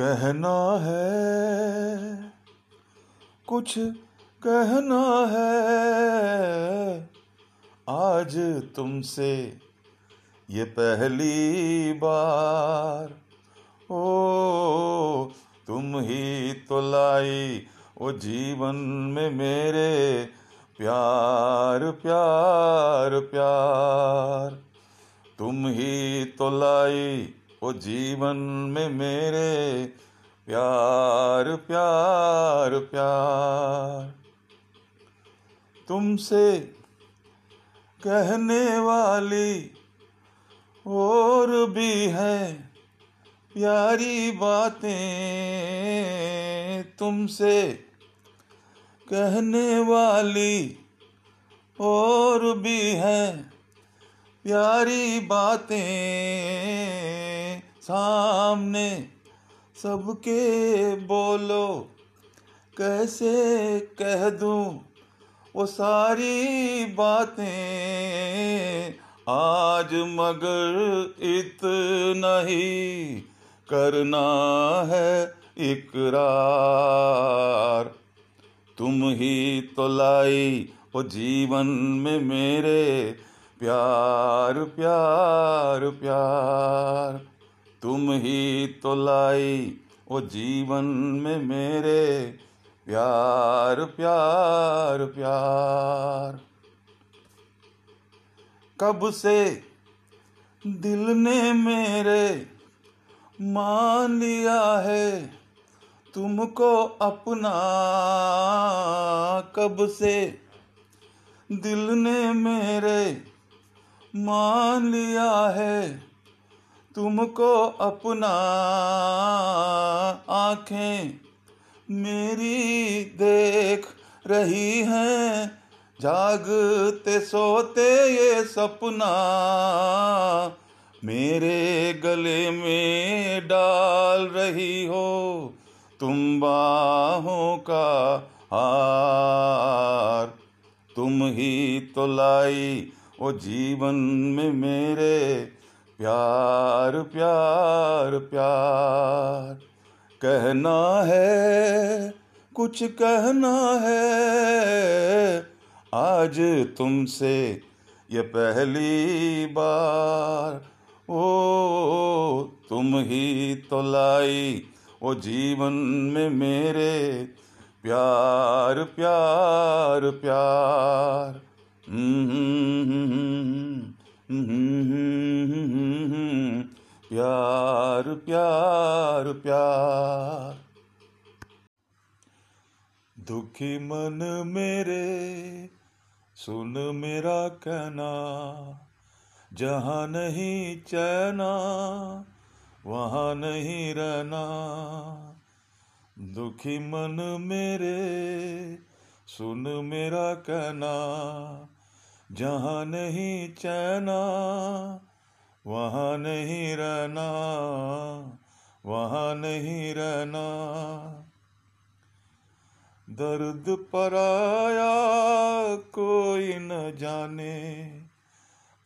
कहना है, कुछ कहना है। आज तुमसे ये पहली बार, ओ, तुम ही तो लाई ओ जीवन में मेरे प्यार प्यार प्यार। तुम ही तो लाई ओ जीवन में मेरे प्यार प्यार प्यार। तुमसे कहने वाली और भी है प्यारी बातें। तुमसे कहने वाली और भी है प्यारी बातें सामने सबके बोलो। कैसे कह दूँ वो सारी बातें आज मगर इतना ही करना है इकरार। तुम ही तो लाई वो जीवन में मेरे प्यार प्यार प्यार। तुम ही तो लाई वो जीवन में मेरे। प्यार प्यार प्यार। कब से दिल ने मेरे मान लिया है? तुमको अपना कब से दिल ने मेरे मान लिया है तुमको अपना आँखें। मेरी देख रही हैं, जागते सोते ये सपना। मेरे गले में डाल रही हो तुम बाहों का हार। तुम ही तो लाई ओ जीवन में मेरे प्यार प्यार प्यार। कहना है, कुछ कहना है, आज तुमसे ये पहली बार। ओ, तुम ही तो लाई वो जीवन में मेरे प्यार प्यार प्यार। प्यार प्यार प्यार। दुखी मन मेरे, सुन मेरा कहना। जहाँ नहीं चैना, वहाँ नहीं रहना। दुखी मन मेरे, सुन मेरा कहना। जहाँ नहीं चैना, वहाँ नहीं रहना, वहाँ नहीं रहना। दर्द पराया कोई न जाने,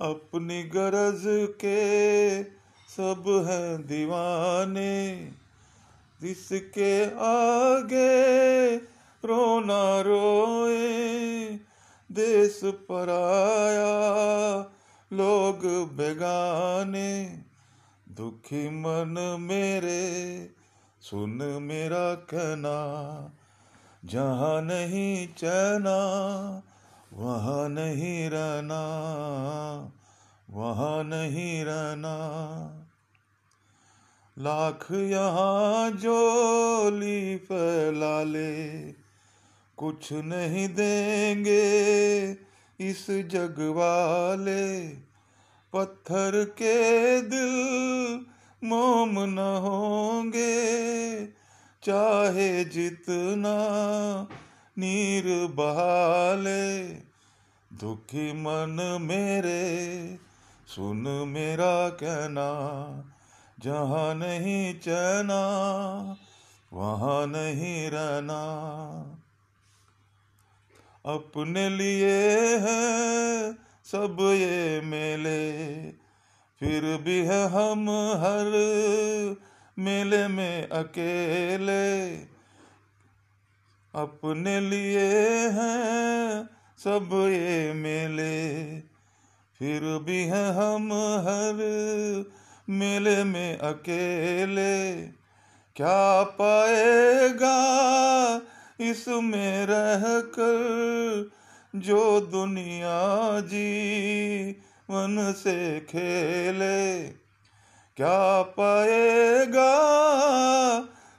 अपनी गरज के सब हैं दीवाने। जिसके आगे रोना रोए देश पराया लोग बेगाने, दुखी मन मेरे, सुन मेरा कहना, जहाँ नहीं चैना, वहाँ नहीं रहना, वहाँ नहीं रहना। लाख यहाँ जोली फैला ले कुछ नहीं देंगे इस जग वाले। पत्थर के दिल मोम न होंगे, चाहे जितना नीर बहाले। दुखी मन मेरे, सुन मेरा कहना, जहाँ नहीं चैना, वहाँ नहीं रहना। अपने लिए है सब ये मेले। फिर भी है हम हर मेले में अकेले। अपने लिए हैं सब ये मेले। फिर भी हैं हम हर मेले में अकेले। क्या पाएगा इसमें रह कर जो दुनिया जीवन से खेले, क्या पाएगा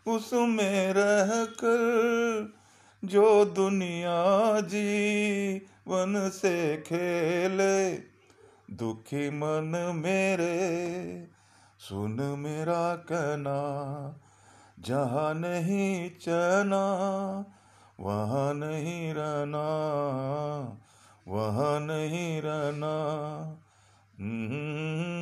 उसमें रह कर जो दुनिया जी जीवन से खेले? दुखी मन मेरे, सुन मेरा कहना जहाँ नहीं चना वहाँ नहीं रहना वहाँ नहीं रहना। हम्म,